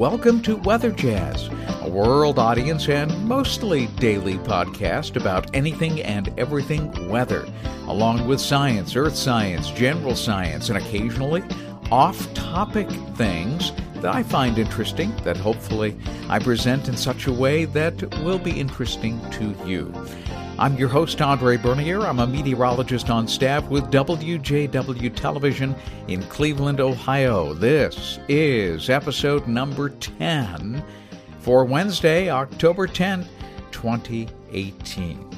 welcome to Weather Jazz, a world audience and mostly daily podcast about anything and everything weather, along with science, earth science, general science, and occasionally off topic things that I find interesting that hopefully I present in such a way that will be interesting to you. I'm your host, Andre Bernier. I'm a meteorologist on staff with WJW Television in Cleveland, Ohio. This is episode number 10 for Wednesday, October 10, 2018.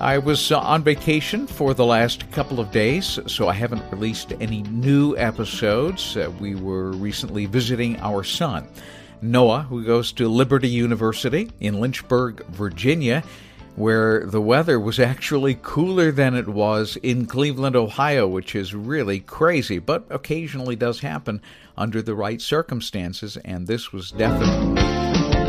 I was uh, on vacation for the last couple of days, so I haven't released any new episodes. Uh, we were recently visiting our son, Noah, who goes to Liberty University in Lynchburg, Virginia where the weather was actually cooler than it was in Cleveland, Ohio, which is really crazy, but occasionally does happen under the right circumstances, and this was definitely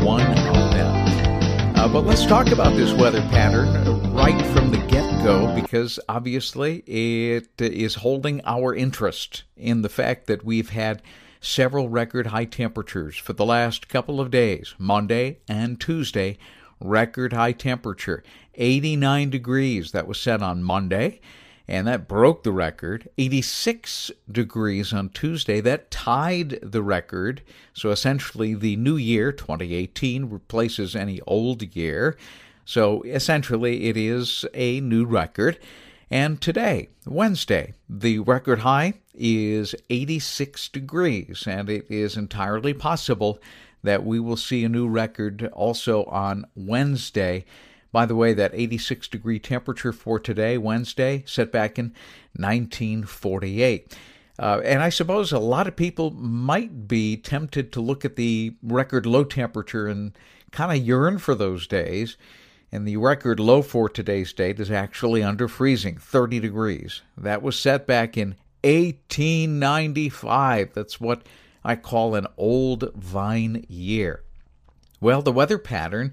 one of them. Uh, but let's talk about this weather pattern right from the get go because obviously it is holding our interest in the fact that we've had several record high temperatures for the last couple of days, Monday and Tuesday record high temperature 89 degrees. That was set on Monday and that broke the record. 86 degrees on Tuesday. That tied the record. So essentially the new year 2018 replaces any old year. So essentially it is a new record. And today Wednesday the record high is 86 degrees and it is entirely possible that we will see a new record also on Wednesday. By the way, that 86 degree temperature for today, Wednesday, set back in 1948. Uh, and I suppose a lot of people might be tempted to look at the record low temperature and kind of yearn for those days. And the record low for today's date is actually under freezing, 30 degrees. That was set back in 1895. That's what I call an old vine year. Well, the weather pattern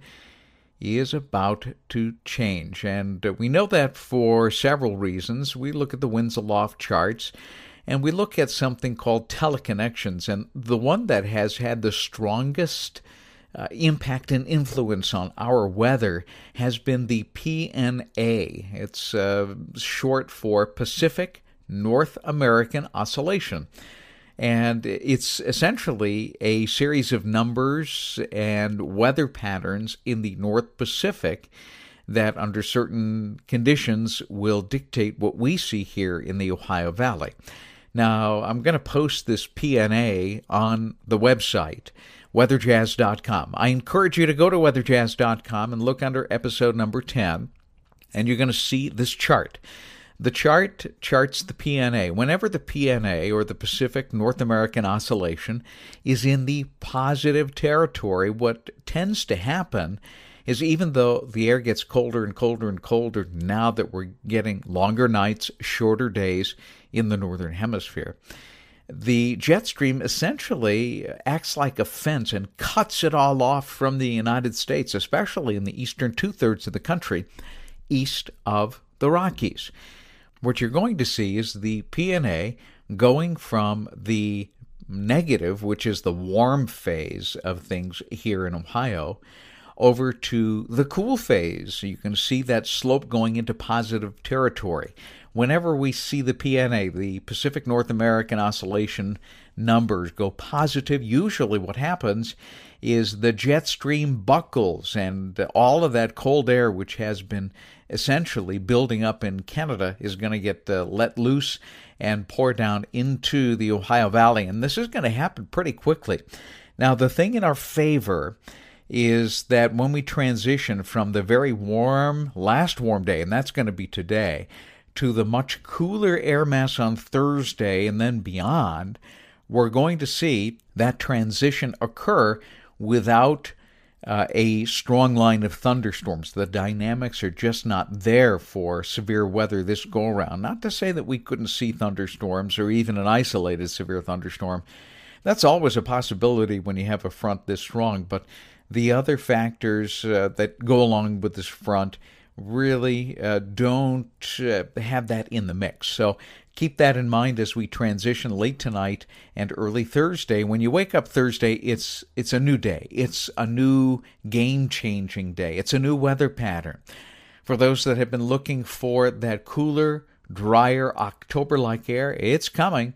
is about to change, and we know that for several reasons. We look at the winds aloft charts and we look at something called teleconnections, and the one that has had the strongest uh, impact and influence on our weather has been the PNA. It's uh, short for Pacific North American Oscillation. And it's essentially a series of numbers and weather patterns in the North Pacific that, under certain conditions, will dictate what we see here in the Ohio Valley. Now, I'm going to post this PNA on the website, weatherjazz.com. I encourage you to go to weatherjazz.com and look under episode number 10, and you're going to see this chart. The chart charts the PNA. Whenever the PNA, or the Pacific North American Oscillation, is in the positive territory, what tends to happen is even though the air gets colder and colder and colder now that we're getting longer nights, shorter days in the Northern Hemisphere, the jet stream essentially acts like a fence and cuts it all off from the United States, especially in the eastern two thirds of the country, east of the Rockies what you're going to see is the PNA going from the negative, which is the warm phase of things here in Ohio, over to the cool phase. You can see that slope going into positive territory. Whenever we see the PNA, the Pacific North American Oscillation numbers go positive, usually what happens is the jet stream buckles and all of that cold air, which has been essentially building up in Canada, is going to get uh, let loose and pour down into the Ohio Valley. And this is going to happen pretty quickly. Now, the thing in our favor is that when we transition from the very warm last warm day, and that's going to be today, to the much cooler air mass on Thursday and then beyond, we're going to see that transition occur without uh, a strong line of thunderstorms. The dynamics are just not there for severe weather this go around. Not to say that we couldn't see thunderstorms or even an isolated severe thunderstorm. That's always a possibility when you have a front this strong, but the other factors uh, that go along with this front really uh, don't uh, have that in the mix. So keep that in mind as we transition late tonight and early Thursday. When you wake up Thursday, it's it's a new day. It's a new game-changing day. It's a new weather pattern. For those that have been looking for that cooler, drier October-like air, it's coming.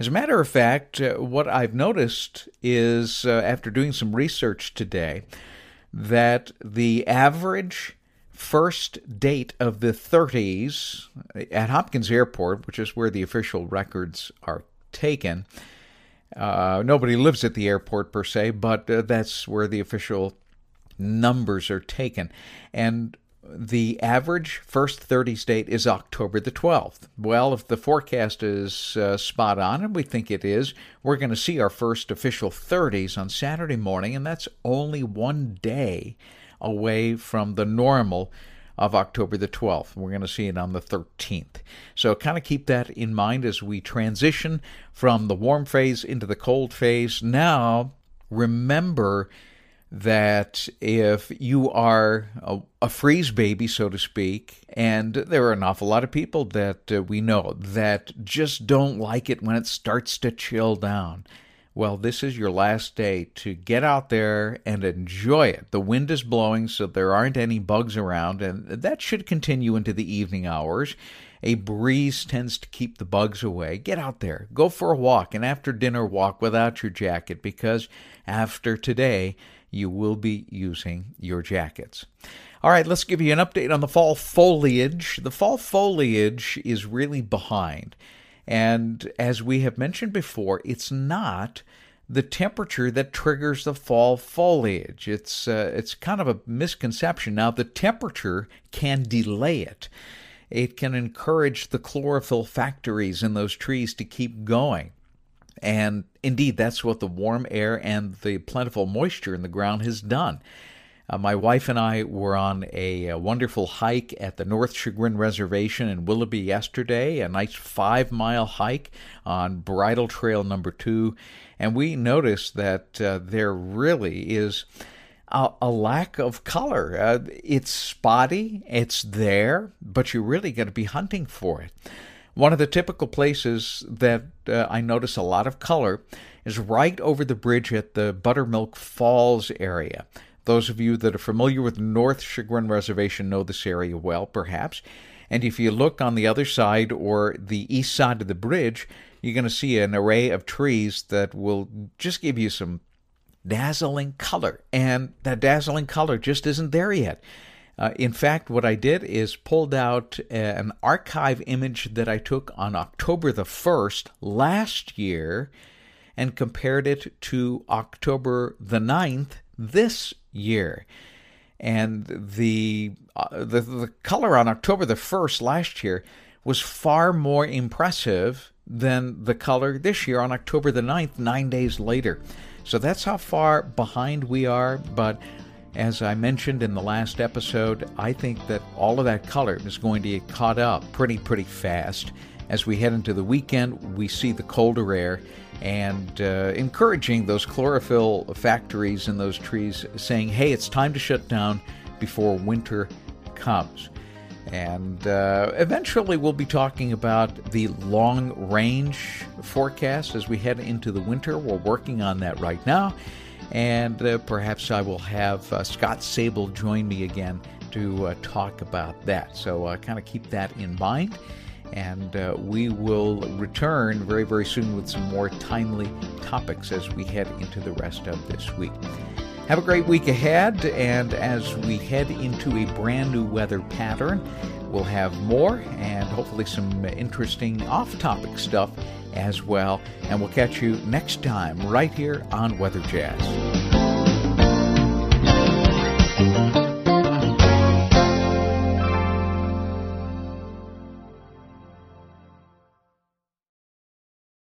As a matter of fact, uh, what I've noticed is uh, after doing some research today that the average first date of the 30s at Hopkins Airport, which is where the official records are taken. Uh, nobody lives at the airport per se, but uh, that's where the official numbers are taken. And the average first 30s date is October the 12th. Well, if the forecast is uh, spot on, and we think it is, we're going to see our first official 30s on Saturday morning, and that's only one day away from the normal of October the 12th. We're going to see it on the 13th. So kind of keep that in mind as we transition from the warm phase into the cold phase. Now, remember that if you are a, a, freeze baby, so to speak, and there are an awful lot of people that uh, we know that just don't like it when it starts to chill down. Well, this is your last day to get out there and enjoy it. The wind is blowing, so there aren't any bugs around, and that should continue into the evening hours. A breeze tends to keep the bugs away. Get out there, go for a walk, and after dinner, walk without your jacket because after today, you will be using your jackets. All right, let's give you an update on the fall foliage. The fall foliage is really behind. And as we have mentioned before, it's not the temperature that triggers the fall foliage. It's uh, it's kind of a misconception. Now the temperature can delay it. It can encourage the chlorophyll factories in those trees to keep going. And indeed, that's what the warm air and the plentiful moisture in the ground has done. Uh, my wife and I were on a, a, wonderful hike at the North Chagrin Reservation in Willoughby yesterday, a nice five mile hike on Bridle Trail number two. And we noticed that uh, there really is a, a lack of color. Uh, it's spotty, it's there, but you're really got to be hunting for it. One of the typical places that uh, I notice a lot of color is right over the bridge at the Buttermilk Falls area. Those of you that are familiar with North Chagrin Reservation know this area well, perhaps. And if you look on the other side or the east side of the bridge, you're going to see an array of trees that will just give you some dazzling color. And that dazzling color just isn't there yet. Uh, in fact, what I did is pulled out an archive image that I took on October the 1st last year and compared it to October the 9th this year. And the, uh, the, the color on October the 1st last year was far more impressive than the color this year on October the 9th, nine days later. So that's how far behind we are, but as I mentioned in the last episode, I think that all of that color is going to get caught up pretty, pretty fast. As we head into the weekend, we see the colder air and uh, encouraging those chlorophyll factories in those trees saying, hey, it's time to shut down before winter comes. And uh, eventually, we'll be talking about the long range forecast as we head into the winter. We're working on that right now and uh, perhaps I will have uh, Scott Sabol join me again to uh, talk about that. So uh, kind of keep that in mind. And uh, we will return very, very soon with some more timely topics as we head into the rest of this week. Have a great week ahead, and as we head into a brand new weather pattern, we'll have more and hopefully some interesting off topic stuff as well. And we'll catch you next time right here on Weather Jazz.